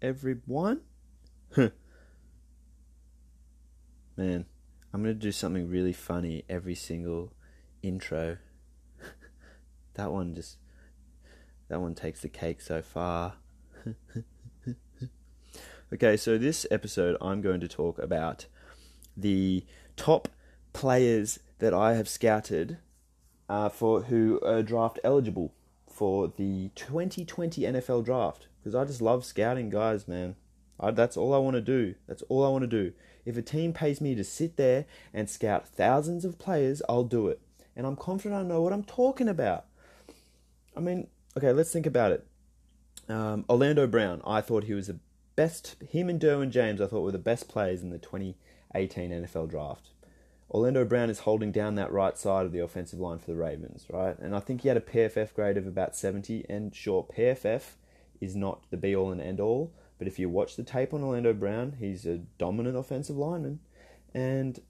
everyone. Man, I'm gonna do something really funny every single intro. that one just that one takes the cake so far. okay, so this episode I'm going to talk about the top players that I have scouted uh, for who are draft eligible for the 2020 NFL draft because I just love scouting guys, man. I, that's all I want to do. That's all I want to do. If a team pays me to sit there and scout thousands of players, I'll do it. And I'm confident I know what I'm talking about. I mean, okay, let's think about it. Um, Orlando Brown, I thought he was the best. Him and Derwin James, I thought were the best players in the 2018 NFL draft. Orlando Brown is holding down that right side of the offensive line for the Ravens, right? And I think he had a PFF grade of about 70. And sure, PFF is not the be all and end all, but if you watch the tape on Orlando Brown, he's a dominant offensive lineman. And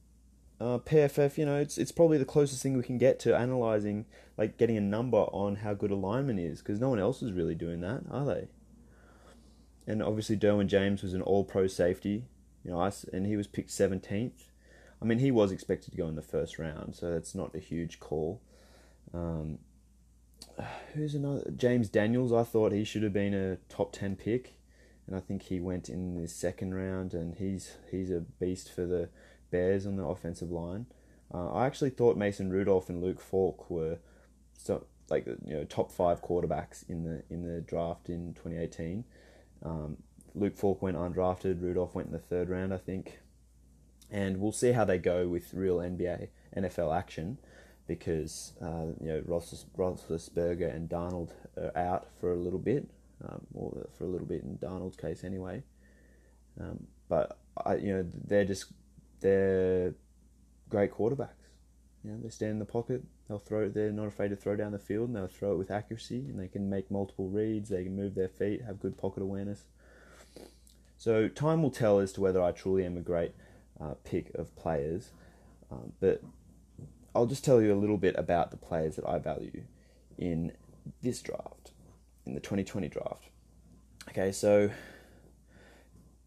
uh, PFF, you know, it's it's probably the closest thing we can get to analyzing, like getting a number on how good a lineman is, because no one else is really doing that, are they? And obviously, Derwin James was an All-Pro safety, you know, and he was picked seventeenth. I mean, he was expected to go in the first round, so that's not a huge call. Um, who's another? James Daniels. I thought he should have been a top ten pick, and I think he went in the second round, and he's he's a beast for the Bears on the offensive line. Uh, I actually thought Mason Rudolph and Luke Falk were so like you know top five quarterbacks in the in the draft in 2018. Um, Luke Falk went undrafted. Rudolph went in the third round, I think and we'll see how they go with real NBA NFL action because uh, you know Ross, Roethlisberger and Darnold are out for a little bit, um, or for a little bit in Darnold's case anyway. Um, but I, you know they're just they're great quarterbacks. You know they stand in the pocket. They'll throw. They're not afraid to throw down the field, and they'll throw it with accuracy. And they can make multiple reads. They can move their feet, have good pocket awareness. So time will tell as to whether I truly am a great uh, pick of players. Um, but I'll just tell you a little bit about the players that I value in this draft, in the 2020 draft. Okay, so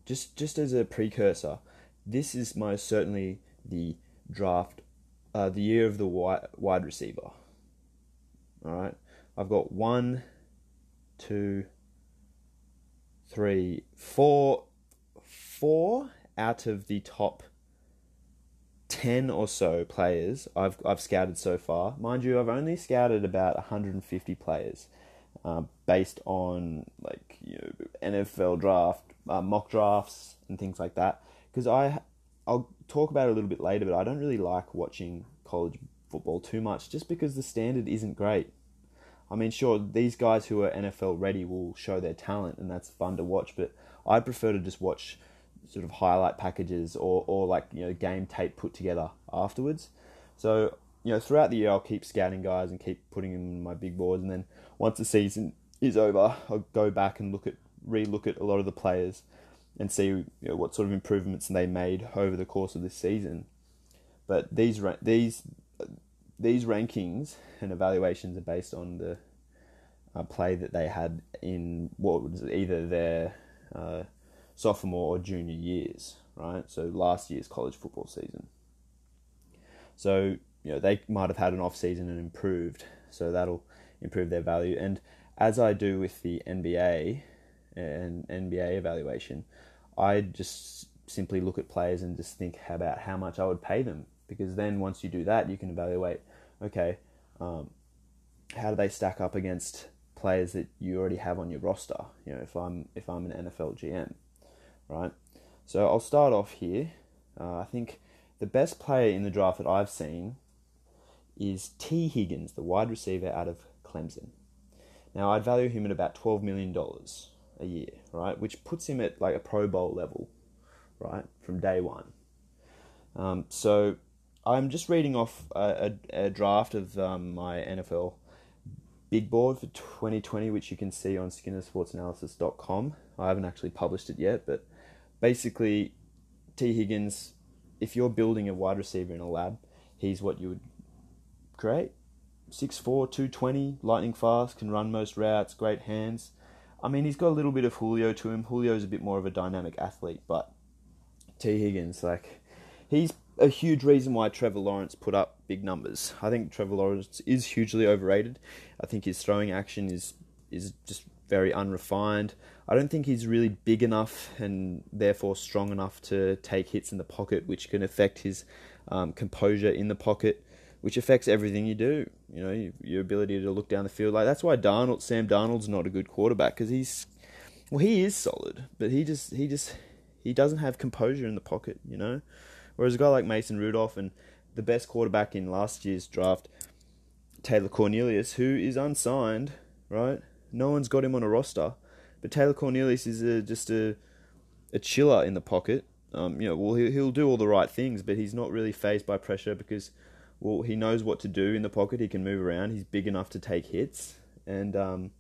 just just as a precursor, this is most certainly the draft, uh, the year of the wide, wide receiver. All right, I've got one, two, three, four, four out of the top 10 or so players I've, I've scouted so far. Mind you, I've only scouted about 150 players uh, based on like you know, NFL draft, uh, mock drafts, and things like that. Because I, I'll talk about it a little bit later, but I don't really like watching college football too much just because the standard isn't great. I mean, sure, these guys who are NFL ready will show their talent, and that's fun to watch, but I prefer to just watch sort of highlight packages or, or like you know game tape put together afterwards. So you know throughout the year I'll keep scouting guys and keep putting them in my big boards, and then once the season is over, I'll go back and look at re-look at a lot of the players and see you know, what sort of improvements they made over the course of this season. But these these these rankings and evaluations are based on the uh, play that they had in what was either their uh, sophomore or junior years, right? So last year's college football season. So, you know, they might have had an off season and improved, so that'll improve their value. And as I do with the NBA and NBA evaluation, I just simply look at players and just think about how much I would pay them. Because then once you do that, you can evaluate, okay, um, how do they stack up against players that you already have on your roster? You know, if I'm if I'm an NFL GM, right? So I'll start off here. Uh, I think the best player in the draft that I've seen is Tee Higgins, the wide receiver out of Clemson. Now I'd value him at about twelve million dollars a year, right? Which puts him at like a Pro Bowl level, right, from day one. Um, so I'm just reading off a, a, a draft of um, my NFL big board for 2020, which you can see on SkinnerSportsAnalysis.com. I haven't actually published it yet, but basically, Tee Higgins, if you're building a wide receiver in a lab, he's what you would create. 6'4, 220, lightning fast, can run most routes, great hands. I mean, he's got a little bit of Julio to him. Julio's a bit more of a dynamic athlete, but Tee Higgins, like, he's a huge reason why Trevor Lawrence put up big numbers. I think Trevor Lawrence is hugely overrated. I think his throwing action is is just very unrefined. I don't think he's really big enough and therefore strong enough to take hits in the pocket, which can affect his um, composure in the pocket, which affects everything you do. You know, your ability to look down the field. Like that's why Darnold, Sam Darnold's not a good quarterback because he's, well, he is solid, but he just he just he doesn't have composure in the pocket. You know, whereas a guy like Mason Rudolph and the best quarterback in last year's draft, Taylor Cornelius, who is unsigned, right? No one's got him on a roster, but Taylor Cornelius is a, just a a chiller in the pocket. Um, you know, well, he, he'll do all the right things, but he's not really phased by pressure because, well, he knows what to do in the pocket. He can move around. He's big enough to take hits, and um,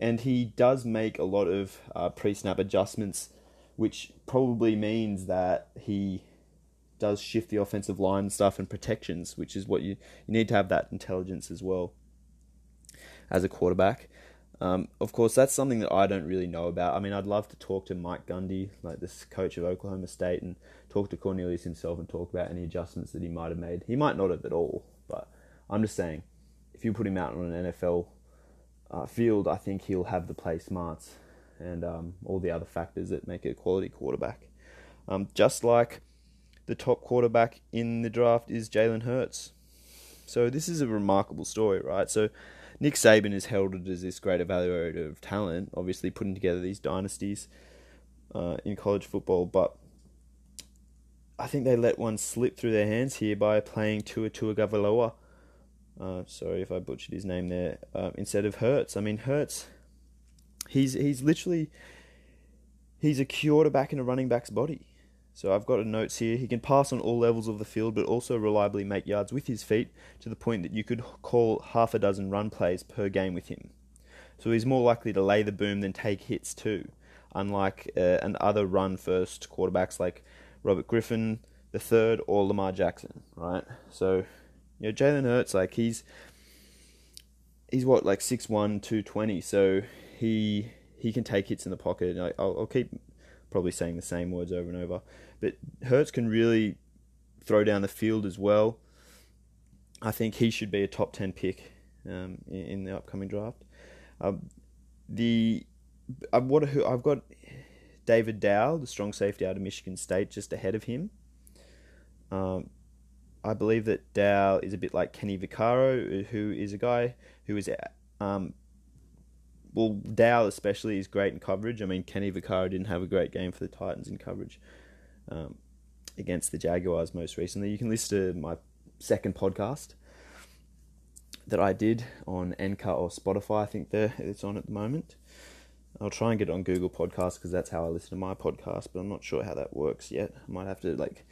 and he does make a lot of uh, pre-snap adjustments, which probably means that he does shift the offensive line stuff and protections, which is what you you need to have that intelligence as well as a quarterback. Um, of course, that's something that I don't really know about. I mean, I'd love to talk to Mike Gundy, like this coach of Oklahoma State, and talk to Cornelius himself and talk about any adjustments that he might have made. He might not have at all, but I'm just saying, if you put him out on an NFL uh, field, I think he'll have the play smarts and um, all the other factors that make a quality quarterback. Um, just like the top quarterback in the draft is Jalen Hurts. So this is a remarkable story, right? So Nick Saban is heralded as this great evaluator of talent, obviously putting together these dynasties uh, in college football, but I think they let one slip through their hands here by playing Tua Tagovailoa. Uh, sorry if I butchered his name there. Uh, instead of Hurts, I mean Hurts, he's he's literally he's a quarterback in a running back's body. So I've got a notes here. He can pass on all levels of the field, but also reliably make yards with his feet to the point that you could call half a dozen run plays per game with him. So he's more likely to lay the boom than take hits too, unlike uh, an other run-first quarterbacks like Robert Griffin the third or Lamar Jackson, right? So, you know, Jalen Hurts, like he's he's what like 6'1", 220, so he he can take hits in the pocket. I'll, I'll keep probably saying the same words over and over. But Hurts can really throw down the field as well. I think he should be a top 10 pick um, in, the upcoming draft. Um, the I've, what, I've got David Dow, the strong safety out of Michigan State, just ahead of him. Um, I believe that Dow is a bit like Kenny Vaccaro, who is a guy who is um, well, Dow especially is great in coverage. I mean, Kenny Vaccaro didn't have a great game for the Titans in coverage um, against the Jaguars most recently. You can listen to my second podcast that I did on Anchor or Spotify. I think there it's on at the moment. I'll try and get it on Google Podcasts because that's how I listen to my podcast, but I'm not sure how that works yet. I might have to like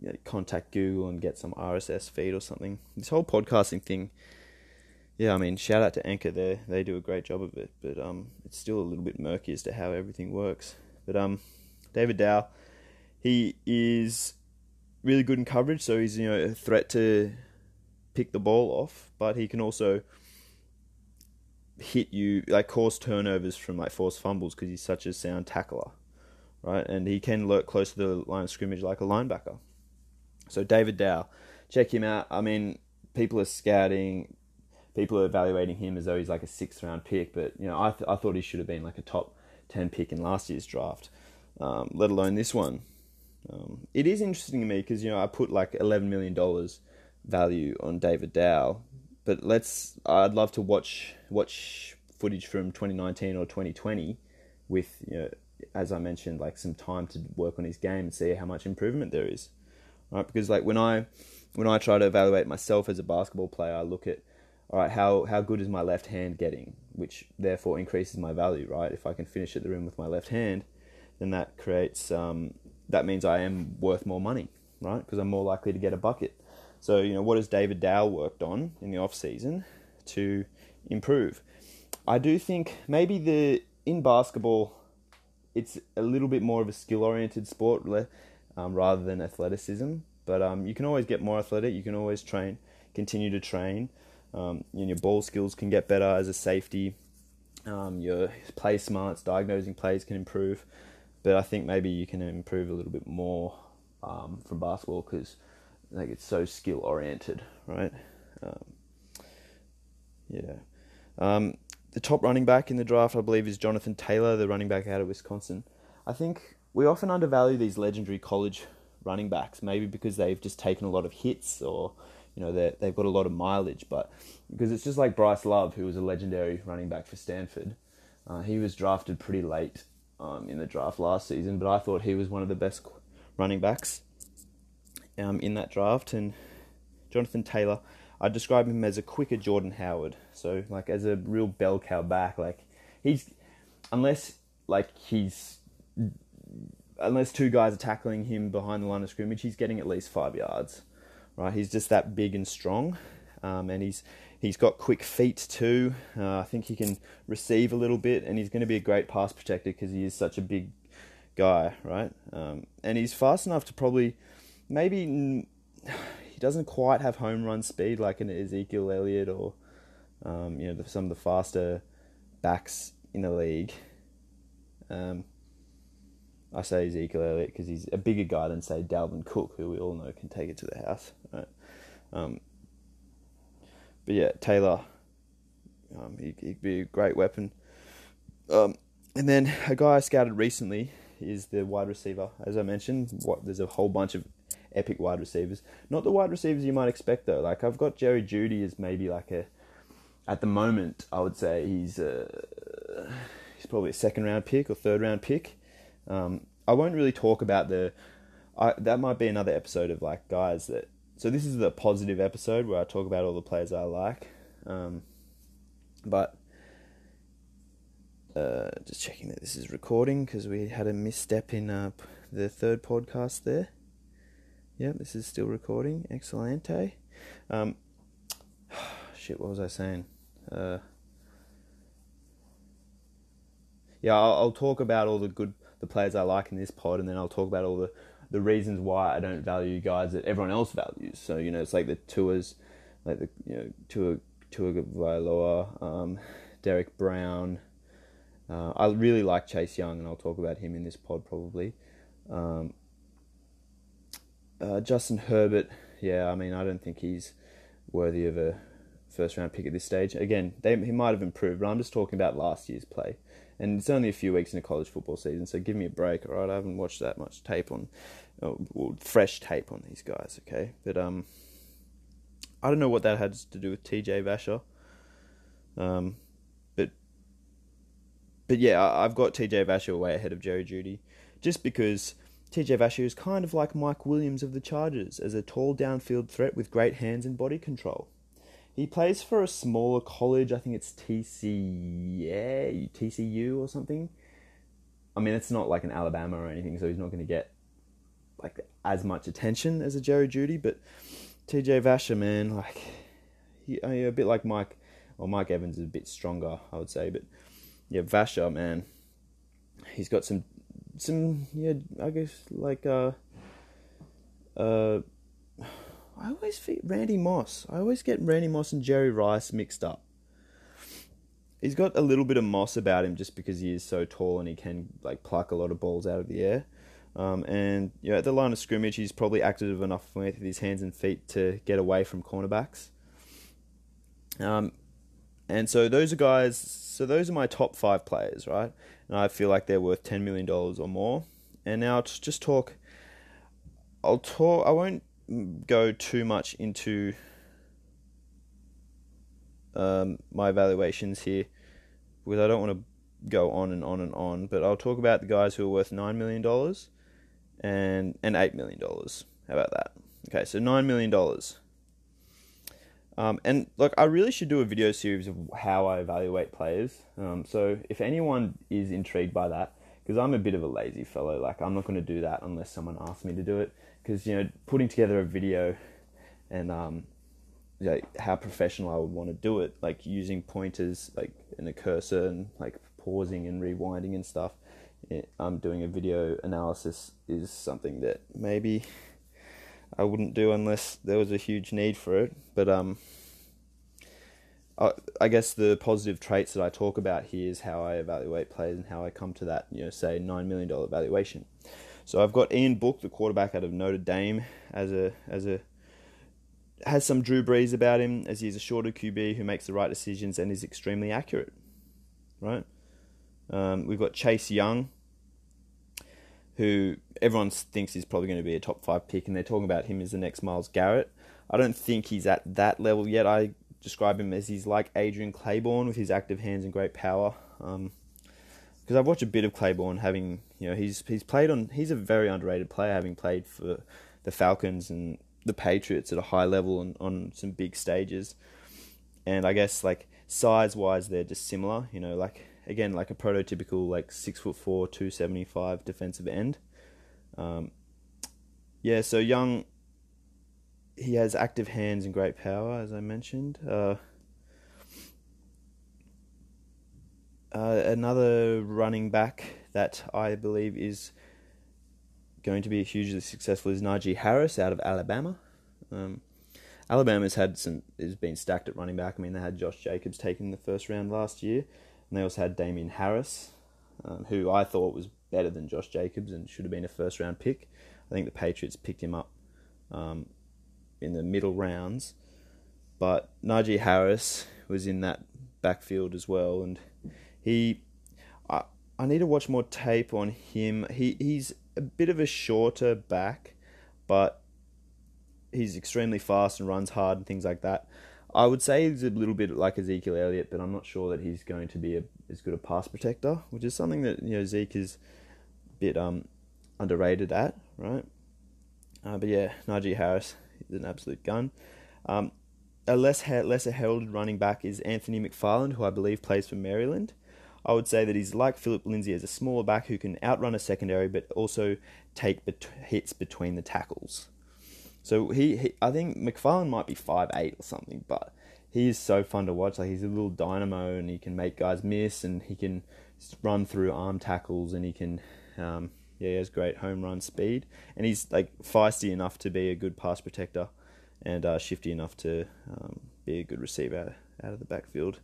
you know, contact Google and get some RSS feed or something. This whole podcasting thing yeah, I mean, shout out to Anchor there. They do a great job of it, but um, it's still a little bit murky as to how everything works. But um, David Dow, he is really good in coverage, so he's you know a threat to pick the ball off, but he can also hit you like cause turnovers from like forced fumbles because he's such a sound tackler, right? And he can lurk close to the line of scrimmage like a linebacker. So David Dow, check him out. I mean, people are scouting people are evaluating him as though he's like a sixth round pick, but you know I th- I thought he should have been like a top ten pick in last year's draft, um, let alone this one. Um, it is interesting to me because you know I put like eleven million dollars value on David Dow, but let's I'd love to watch watch footage from 2019 or 2020 with you know as I mentioned like some time to work on his game and see how much improvement there is, right? Because like when I when I try to evaluate myself as a basketball player, I look at all right, how, how good is my left hand getting? Which therefore increases my value, right? If I can finish at the rim with my left hand, then that creates, um, that means I am worth more money, right? Because I'm more likely to get a bucket. So, you know, what has David Dow worked on in the off season to improve? I do think maybe the, in basketball, it's a little bit more of a skill oriented sport um, rather than athleticism. But um, you can always get more athletic. You can always train, continue to train. Um, know, your ball skills can get better as a safety. Um, your play smarts, diagnosing plays can improve, but I think maybe you can improve a little bit more um, from basketball because like it's so skill oriented, right? Um, yeah. Um, the top running back in the draft, I believe, is Jonathan Taylor, the running back out of Wisconsin. I think we often undervalue these legendary college running backs, maybe because they've just taken a lot of hits or you know they've got a lot of mileage, but because it's just like Bryce Love, who was a legendary running back for Stanford. Uh, he was drafted pretty late um, in the draft last season, but I thought he was one of the best running backs um, in that draft. And Jonathan Taylor, I describe him as a quicker Jordan Howard. So like as a real bell cow back, like he's unless like he's unless two guys are tackling him behind the line of scrimmage, he's getting at least five yards. Right, he's just that big and strong, um, and he's he's got quick feet too. Uh, I think he can receive a little bit, and he's going to be a great pass protector because he is such a big guy, right? Um, and he's fast enough to probably maybe he doesn't quite have home run speed like an Ezekiel Elliott or um, you know some of the faster backs in the league. Um, I say Ezekiel Elliott because he's a bigger guy than say Dalvin Cook, who we all know can take it to the house. Right? Um, but yeah, Taylor, um, he, would be a great weapon. Um, and then a guy I scouted recently is the wide receiver. As I mentioned, what there's a whole bunch of epic wide receivers. Not the wide receivers you might expect though. Like I've got Jerry Jeudy as maybe like a. At the moment, I would say he's a, he's probably a second round pick or third round pick. Um, I won't really talk about the. I, that might be another episode of like guys that. So this is the positive episode where I talk about all the players I like, um, but uh, just checking that this is recording because we had a misstep in uh, the third podcast there. Yep, this is still recording. Excelente. Um, shit, what was I saying? Uh, yeah, I'll, I'll, talk about all the good the players I like in this pod, and then I'll talk about all the the reasons why I don't value guys that everyone else values. So you know, it's like the tours, like the you know Tua Tua Vailoa, um, Derrick Brown. Uh, I really like Chase Young, and I'll talk about him in this pod probably. Um, uh, Justin Herbert, yeah, I mean, I don't think he's worthy of a first round pick at this stage. Again, they, he might have improved, but I'm just talking about last year's play. And it's only a few weeks in a college football season, so give me a break, all right? I haven't watched that much tape on, well, fresh tape on these guys, okay? But um, I don't know what that had to do with TJ Vasher. Um, but but yeah, I've got TJ Vasher way ahead of Jerry Jeudy, just because TJ Vasher is kind of like Mike Williams of the Chargers as a tall downfield threat with great hands and body control. He plays for a smaller college, I think it's TC, yeah, TCU or something. I mean, it's not like an Alabama or anything, so he's not going to get like as much attention as a Jerry Jeudy. but TJ Vasher, man, like he, I mean, a bit like Mike, or Mike Evans is a bit stronger, I would say, but yeah, Vasher, man, he's got some some yeah, I guess like uh uh I always think Randy Moss. I always get Randy Moss and Jerry Rice mixed up. He's got a little bit of moss about him just because he is so tall and he can like pluck a lot of balls out of the air. Um, and you know, at the line of scrimmage, he's probably active enough with his hands and feet to get away from cornerbacks. Um, and so those are guys. So those are my top five players, right? and I feel like they're worth ten million dollars or more. And now to just talk. I'll talk. I won't go too much into um, my evaluations here because I don't want to go on and on and on. But I'll talk about the guys who are worth nine million dollars and and eight million dollars. How about that? Okay, so nine million dollars. Um, and look, I really should do a video series of how I evaluate players. Um, so if anyone is intrigued by that, because I'm a bit of a lazy fellow, like I'm not going to do that unless someone asks me to do it. Because you know, putting together a video and um, you know, how professional I would want to do it, like using pointers, like in a cursor and like pausing and rewinding and stuff. I'm doing a video analysis is something that maybe I wouldn't do unless there was a huge need for it. But um, I guess the positive traits that I talk about here is how I evaluate players and how I come to that, you know, say nine million dollar valuation. So I've got Ian Book, the quarterback out of Notre Dame, as a as a has some Drew Brees about him, as he's a shorter QB who makes the right decisions and is extremely accurate. Right. Um, we've got Chase Young, who everyone thinks is probably going to be a top five pick, and they're talking about him as the next Myles Garrett. I don't think he's at that level yet. I describe him as he's like Adrian Clayborn with his active hands and great power. Um, because I've watched a bit of Clayborn having, you know, he's he's played on. He's a very underrated player, having played for the Falcons and the Patriots at a high level and on some big stages. And I guess like size wise, they're just similar. You know, like again, like a prototypical like six foot four, two seventy five defensive end. Um, yeah, so Young he has active hands and great power, as I mentioned. Uh, uh, another running back that I believe is going to be hugely successful is Najee Harris out of Alabama. Um, Alabama's had some has been stacked at running back. I mean, they had Josh Jacobs taken the first round last year, and they also had Damien Harris, um, who I thought was better than Josh Jacobs and should have been a first round pick. I think the Patriots picked him up um, in the middle rounds. But Najee Harris was in that backfield as well, and he, I, I need to watch more tape on him. He he's a bit of a shorter back, but he's extremely fast and runs hard and things like that. I would say he's a little bit like Ezekiel Elliott, but I'm not sure that he's going to be a, as good a pass protector, which is something that you know Zeke is a bit um underrated at, right? Uh, but yeah, Najee Harris, is an absolute gun. Um, a less lesser heralded running back is Anthony McFarland, who I believe plays for Maryland. I would say that he's like Phillip Lindsay as a smaller back who can outrun a secondary, but also take bet- hits between the tackles. So he, he, I think McFarland might be five eight or something, but he is so fun to watch. Like he's a little dynamo, and he can make guys miss, and he can run through arm tackles, and he can um, yeah, he has great home run speed, and he's like feisty enough to be a good pass protector, and uh, shifty enough to um, be a good receiver out of the backfield.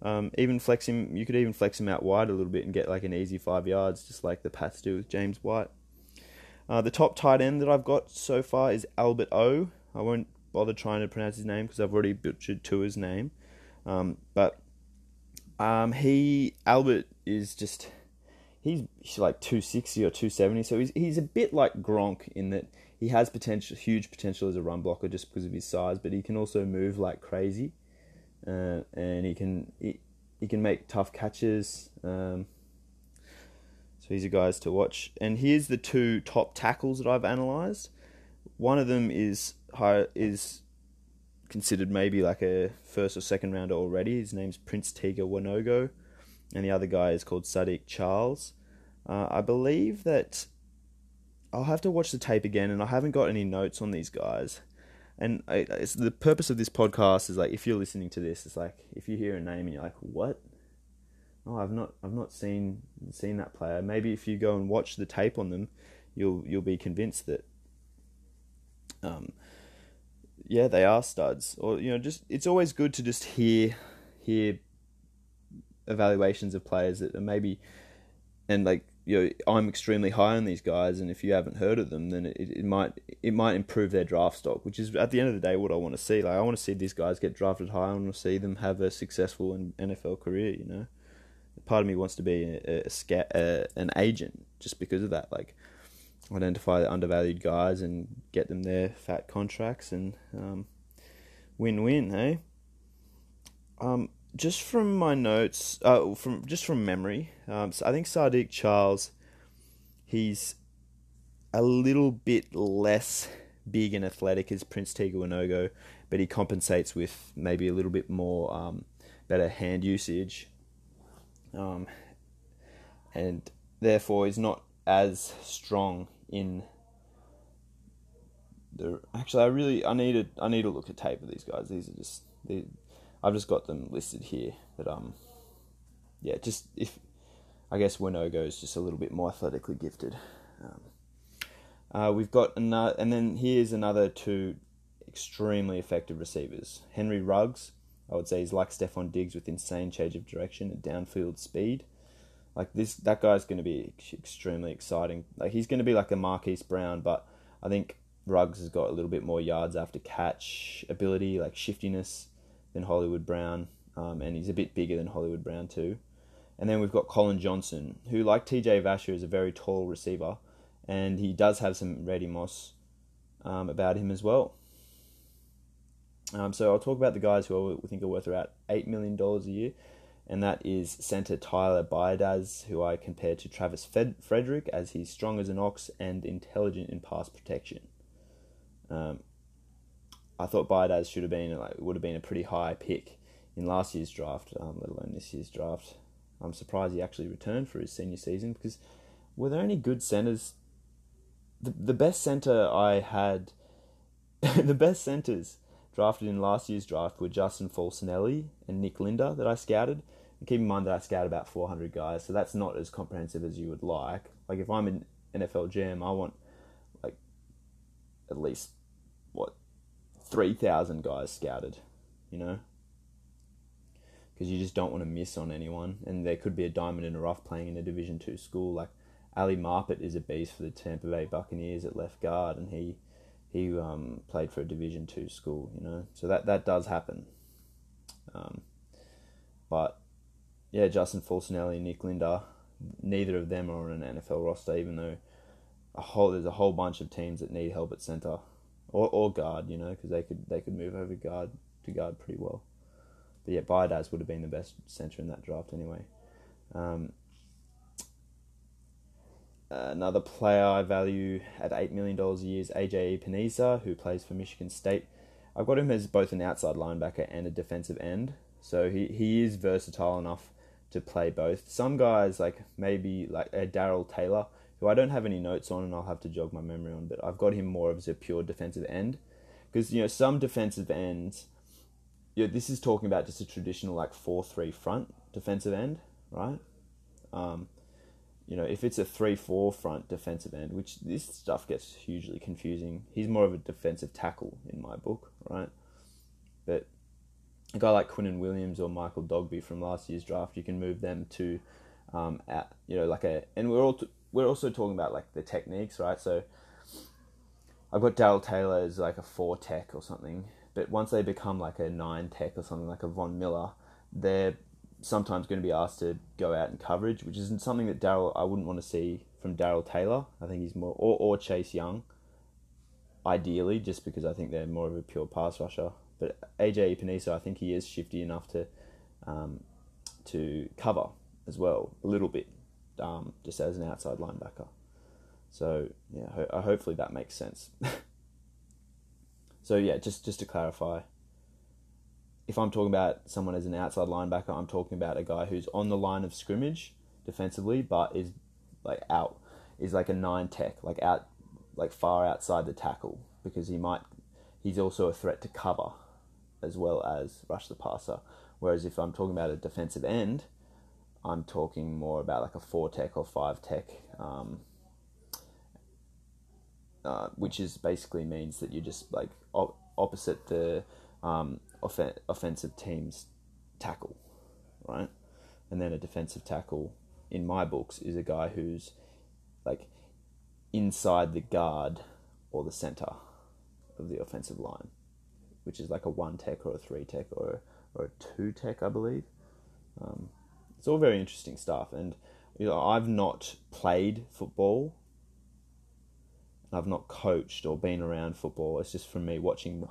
Um, even flex him, you could even flex him out wide a little bit and get like an easy five yards, just like the Pats do with James White. Uh, the top tight end that I've got so far is Albert O. I won't bother trying to pronounce his name because I've already butchered his name. Um, but um, he Albert is just he's, he's like 260 or 270, so he's he's a bit like Gronk in that he has potential, huge potential as a run blocker just because of his size, but he can also move like crazy, uh, and he can he, he can make tough catches. Um, so he's a guys to watch. And here's the two top tackles that I've analysed. One of them is high, is considered maybe like a first or second rounder already. His name's Prince Tega Wanogho, and the other guy is called Saahdiq Charles. Uh, I believe that I'll have to watch the tape again, and I haven't got any notes on these guys. And I, the purpose of this podcast is like, if you're listening to this, it's like if you hear a name and you're like, "What? Oh, I've not, I've not seen seen that player." Maybe if you go and watch the tape on them, you'll you'll be convinced that, um, yeah, they are studs. Or you know, just it's always good to just hear hear evaluations of players that are maybe and like you know I'm extremely high on these guys, and if you haven't heard of them, then it, it might it might improve their draft stock, which is at the end of the day what I want to see. Like I want to see these guys get drafted high. I want to see them have a successful NFL career. You know, part of me wants to be a, a an agent just because of that. Like identify the undervalued guys and get them their fat contracts and um, win win. Hey, um, just from my notes, uh, from just from memory, um, so I think Saahdiq Charles, he's a little bit less big and athletic as Prince Tega Wanogho, but he compensates with maybe a little bit more um, better hand usage, um, and therefore is not as strong in the. Actually, I really I need to I need to look at tape of these guys. These are just I've just got them listed here. But um, yeah, just if I guess Wanogho is just a little bit more athletically gifted. Um, uh, we've got another, and then here's another two extremely effective receivers: Henry Ruggs I would say he's like Stefon Diggs with insane change of direction and downfield speed. Like this, that guy's going to be extremely exciting. Like he's going to be like a Marquise Brown, but I think Ruggs has got a little bit more yards after catch ability, like shiftiness, than Hollywood Brown, um, and he's a bit bigger than Hollywood Brown too. And then we've got Collin Johnson, who, like TJ Vasher, is a very tall receiver, and he does have some Randy Moss um, about him as well. Um, so I'll talk about the guys who I think are worth about $8 million a year, and that is centre Tyler Biadasz, who I compare to Travis Fed- Frederick as he's strong as an ox and intelligent in pass protection. Um, I thought Biadasz should have been like would have been a pretty high pick in last year's draft, um, let alone this year's draft. I'm surprised he actually returned for his senior season because were there any good centers? The the best center I had, the best centers drafted in last year's draft were Justin Falcinelli and Nick Linda that I scouted. And keep in mind that I scouted about 400 guys, so that's not as comprehensive as you would like. Like if I'm an NFL GM, I want like at least 3,000 guys scouted, you know because you just don't want to miss on anyone. And there could be a diamond in a rough playing in a Division Two school. Like Ali Marpet is a beast for the Tampa Bay Buccaneers at left guard, and he he um, played for a Division Two school. You know, so that that does happen. Um, but yeah, Justin Falcinelli and Nick Linda, neither of them are on an NFL roster, even though a whole there's a whole bunch of teams that need help at center or or guard. You know, because they could they could move over guard to guard pretty well. But yeah, Biadasz would have been the best centre in that draft anyway. Um, another player I value at $8 million a year is AJ Epenesa, who plays for Michigan State. I've got him as both an outside linebacker and a defensive end. So he, he is versatile enough to play both. Some guys, like maybe like a Darrell Taylor, who I don't have any notes on and I'll have to jog my memory on, but I've got him more as a pure defensive end. Because, you know, some defensive ends yeah, this is talking about just a traditional like four three front defensive end, right? Um, you know, if it's a three four front defensive end, which this stuff gets hugely confusing. He's more of a defensive tackle in my book, right? But a guy like Quinnen Williams or Michael Dogbe from last year's draft, you can move them to, um, at you know, like a, and we're all t- we're also talking about like the techniques, right? So I've got Darrell Taylor as like a four tech or something, but once they become like a nine tech or something like a Von Miller, they're sometimes going to be asked to go out in coverage, which isn't something that Darrell I wouldn't want to see from Darrell Taylor. I think he's more or, or Chase Young. Ideally, just because I think they're more of a pure pass rusher. But AJ Epenesa, I think he is shifty enough to um, to cover as well a little bit, um, just as an outside linebacker. So yeah, ho- hopefully that makes sense. So yeah, just just to clarify, if I'm talking about someone as an outside linebacker, I'm talking about a guy who's on the line of scrimmage defensively, but is like out, is like a nine tech, like out, like far outside the tackle because he might, he's also a threat to cover, as well as rush the passer. Whereas if I'm talking about a defensive end, I'm talking more about like a four tech or five tech. Um, uh, which is basically means that you're just like op- opposite the um, off- offensive team's tackle, right? And then a defensive tackle, in my books, is a guy who's like inside the guard or the center of the offensive line, which is like a one tech or a three tech or or a two tech, I believe. Um, it's all very interesting stuff, and you know I've not played football I've not coached or been around football. It's just from me watching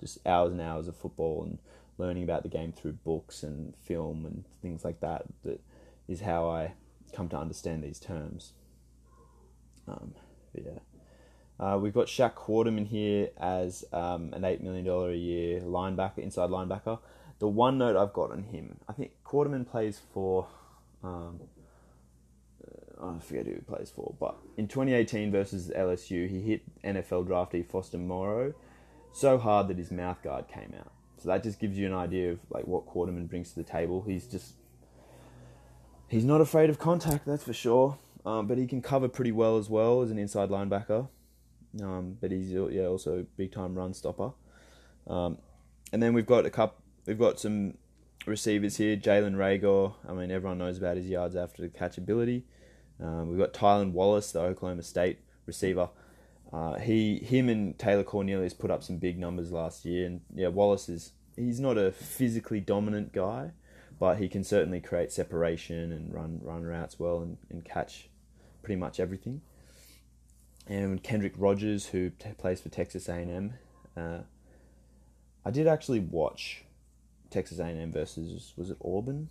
just hours and hours of football and learning about the game through books and film and things like that. That is how I come to understand these terms. Um, yeah. Uh, we've got Shaq Quarterman here as um, an $8 million a year linebacker, inside linebacker. The one note I've got on him, I think Quarterman plays for um, I forget who he plays for, but in 2018 versus LSU, he hit NFL draftee Foster Moreau so hard that his mouth guard came out. So that just gives you an idea of like what Quarterman brings to the table. He's just he's not afraid of contact, that's for sure. Um, but he can cover pretty well as well as an inside linebacker. Um, but he's yeah also big time run stopper. Um, and then we've got a couple we've got some receivers here. Jalen Reagor. I mean, everyone knows about his yards after the catch ability. Um, we've got Tylan Wallace, the Oklahoma State receiver. Uh, he, him, and Taylor Cornelius put up some big numbers last year, and yeah, Wallace is he's not a physically dominant guy, but he can certainly create separation and run run routes well and, and catch pretty much everything. And Kendrick Rogers, who t- plays for Texas A&M, uh, I did actually watch Texas A&M versus was it Auburn,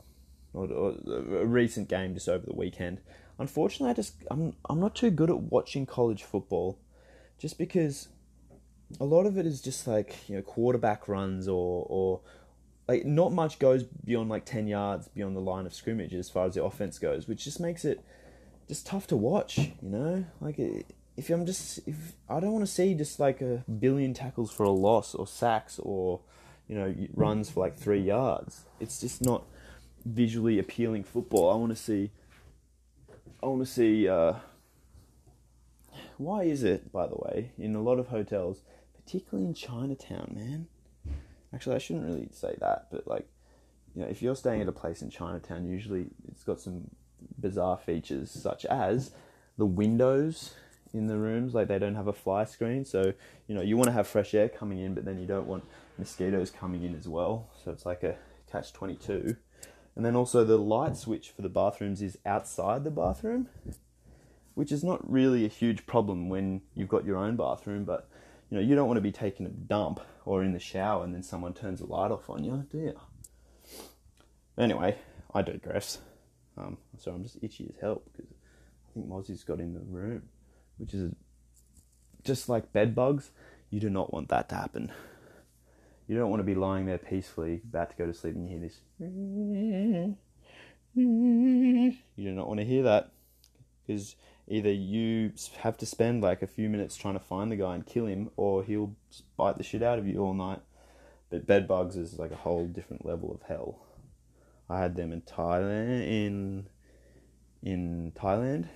or, or a recent game just over the weekend. Unfortunately, I just I'm I'm not too good at watching college football, just because a lot of it is just like you know quarterback runs or or like not much goes beyond like 10 yards beyond the line of scrimmage as far as the offense goes which just makes it just tough to watch you know like if i'm just if i don't want to see just like a billion tackles for a loss or sacks or you know runs for like 3 yards it's just not visually appealing football i want to see i want to see uh why is it by the way in a lot of hotels particularly in Chinatown, man. Actually, I shouldn't really say that, but like, you know, if you're staying at a place in Chinatown, usually it's got some bizarre features such as the windows in the rooms, like they don't have a fly screen, so you know you want to have fresh air coming in, but then you don't want mosquitoes coming in as well. So it's like a catch twenty two. And then also the light switch for the bathrooms is outside the bathroom, which is not really a huge problem when you've got your own bathroom, but you know, you don't want to be taking a dump or in the shower and then someone turns the light off on you, do you? Anyway, I digress. Um, so I'm just itchy as hell because I think Mozzie's got in the room, which is just like bed bugs. You do not want that to happen. You don't want to be lying there peacefully, about to go to sleep, and you hear this. You do not want to hear that because either you have to spend like a few minutes trying to find the guy and kill him, or he'll bite the shit out of you all night. But bed bugs is like a whole different level of hell. I had them in Thailand in in Thailand,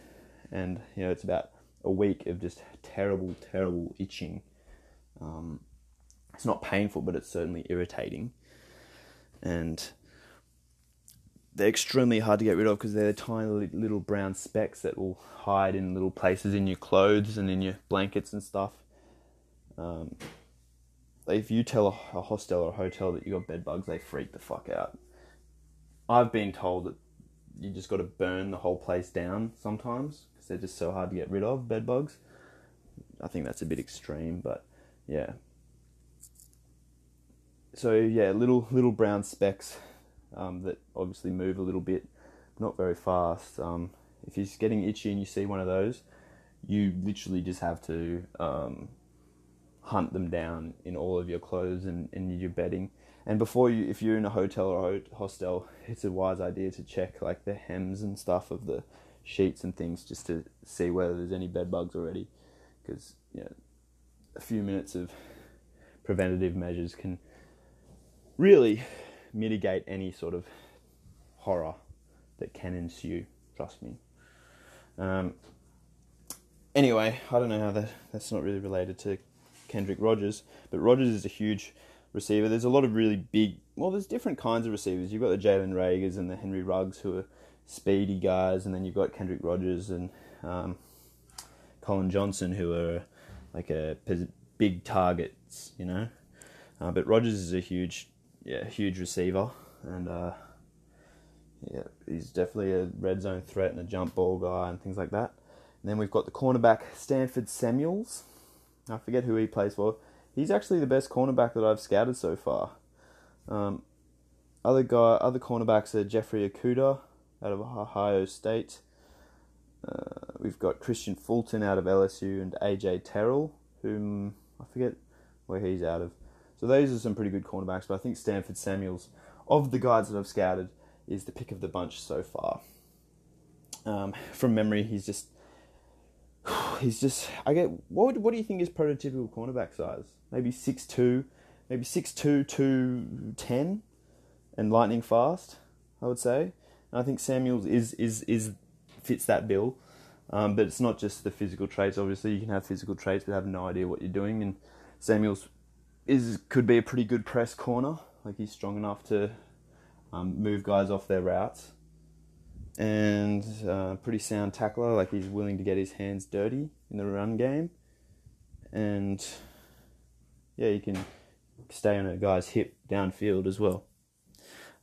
and you know it's about a week of just terrible, terrible itching. Um, it's not painful, but it's certainly irritating, and they're extremely hard to get rid of because they're the tiny little brown specks that will hide in little places in your clothes and in your blankets and stuff. Um, if you tell a, a hostel or a hotel that you got bed bugs, they freak the fuck out. I've been told that you just got to burn the whole place down sometimes because they're just so hard to get rid of bed bugs. I think that's a bit extreme, but yeah. So yeah, little little brown specks um, that obviously move a little bit, not very fast. Um, if you're getting itchy and you see one of those, you literally just have to um, hunt them down in all of your clothes and, and your bedding. And before you, if you're in a hotel or a hostel, it's a wise idea to check like the hems and stuff of the sheets and things just to see whether there's any bed bugs already. Because you know, a few minutes of preventative measures can really mitigate any sort of horror that can ensue. Trust me. Um, anyway, I don't know how that that's not really related to Kendrick Rogers, but Rogers is a huge receiver. There's a lot of really big. Well, there's different kinds of receivers. You've got the Jalen Reagors and the Henry Ruggs who are speedy guys, and then you've got Kendrick Rogers and um, Collin Johnson who are like a big targets, you know. Uh, but Rogers is a huge yeah, huge receiver, and uh, yeah, he's definitely a red zone threat and a jump ball guy and things like that. And then we've got the cornerback Stanford Samuels. I forget who he plays for. He's actually the best cornerback that I've scouted so far. Um, other guy, other cornerbacks are Jeffrey Okudah out of Ohio State. Uh, we've got Kristian Fulton out of LSU and AJ Terrell, whom I forget where he's out of. So those are some pretty good cornerbacks, but I think Stanford Samuels, of the guys that I've scouted, is the pick of the bunch so far. Um, from memory, he's just he's just I get what what do you think is prototypical cornerback size? Maybe six two, maybe six two two ten, and lightning fast. I would say. And I think Samuels is is is fits that bill. Um, but it's not just the physical traits. Obviously, you can have physical traits but have no idea what you're doing. And Samuels is could be a pretty good press corner. Like he's strong enough to um, move guys off their routes, and uh, pretty sound tackler. Like he's willing to get his hands dirty in the run game, and yeah, he can stay on a guy's hip downfield as well.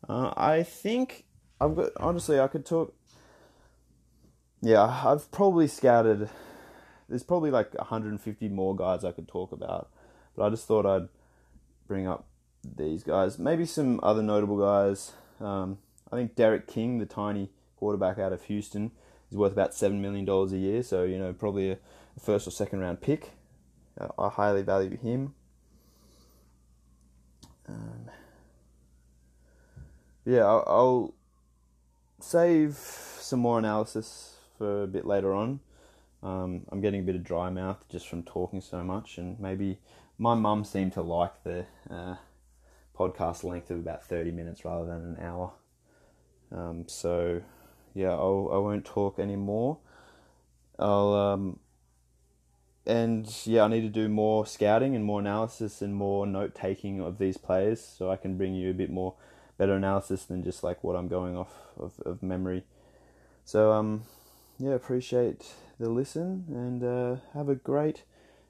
Uh, I think I've got honestly I could talk. Yeah, I've probably scouted. There's probably like 150 more guys I could talk about, but I just thought I'd bring up these guys. Maybe some other notable guys. Um, I think Derek King, the tiny quarterback out of Houston, is worth about seven million dollars a year. So you know probably a, first or second round pick. Uh, I highly value him. Um, yeah, I'll, I'll, save some more analysis for a bit later on. Um, I'm getting a bit of dry mouth just from talking so much, and maybe my mum seemed to like the uh, podcast length of about 30 minutes rather than an hour. Um, so, yeah, I'll, I won't talk anymore. I'll, um, and yeah, I need to do more scouting and more analysis and more note taking of these players so I can bring you a bit more better analysis than just like what I'm going off of, of memory. So, um, yeah, appreciate the listen and uh, have a great,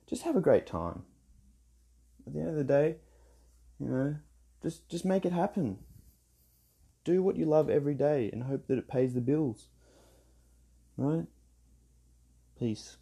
just have a great time. At the end of the day, you know, just just make it happen. Do what you love every day and hope that it pays the bills. Right? Peace.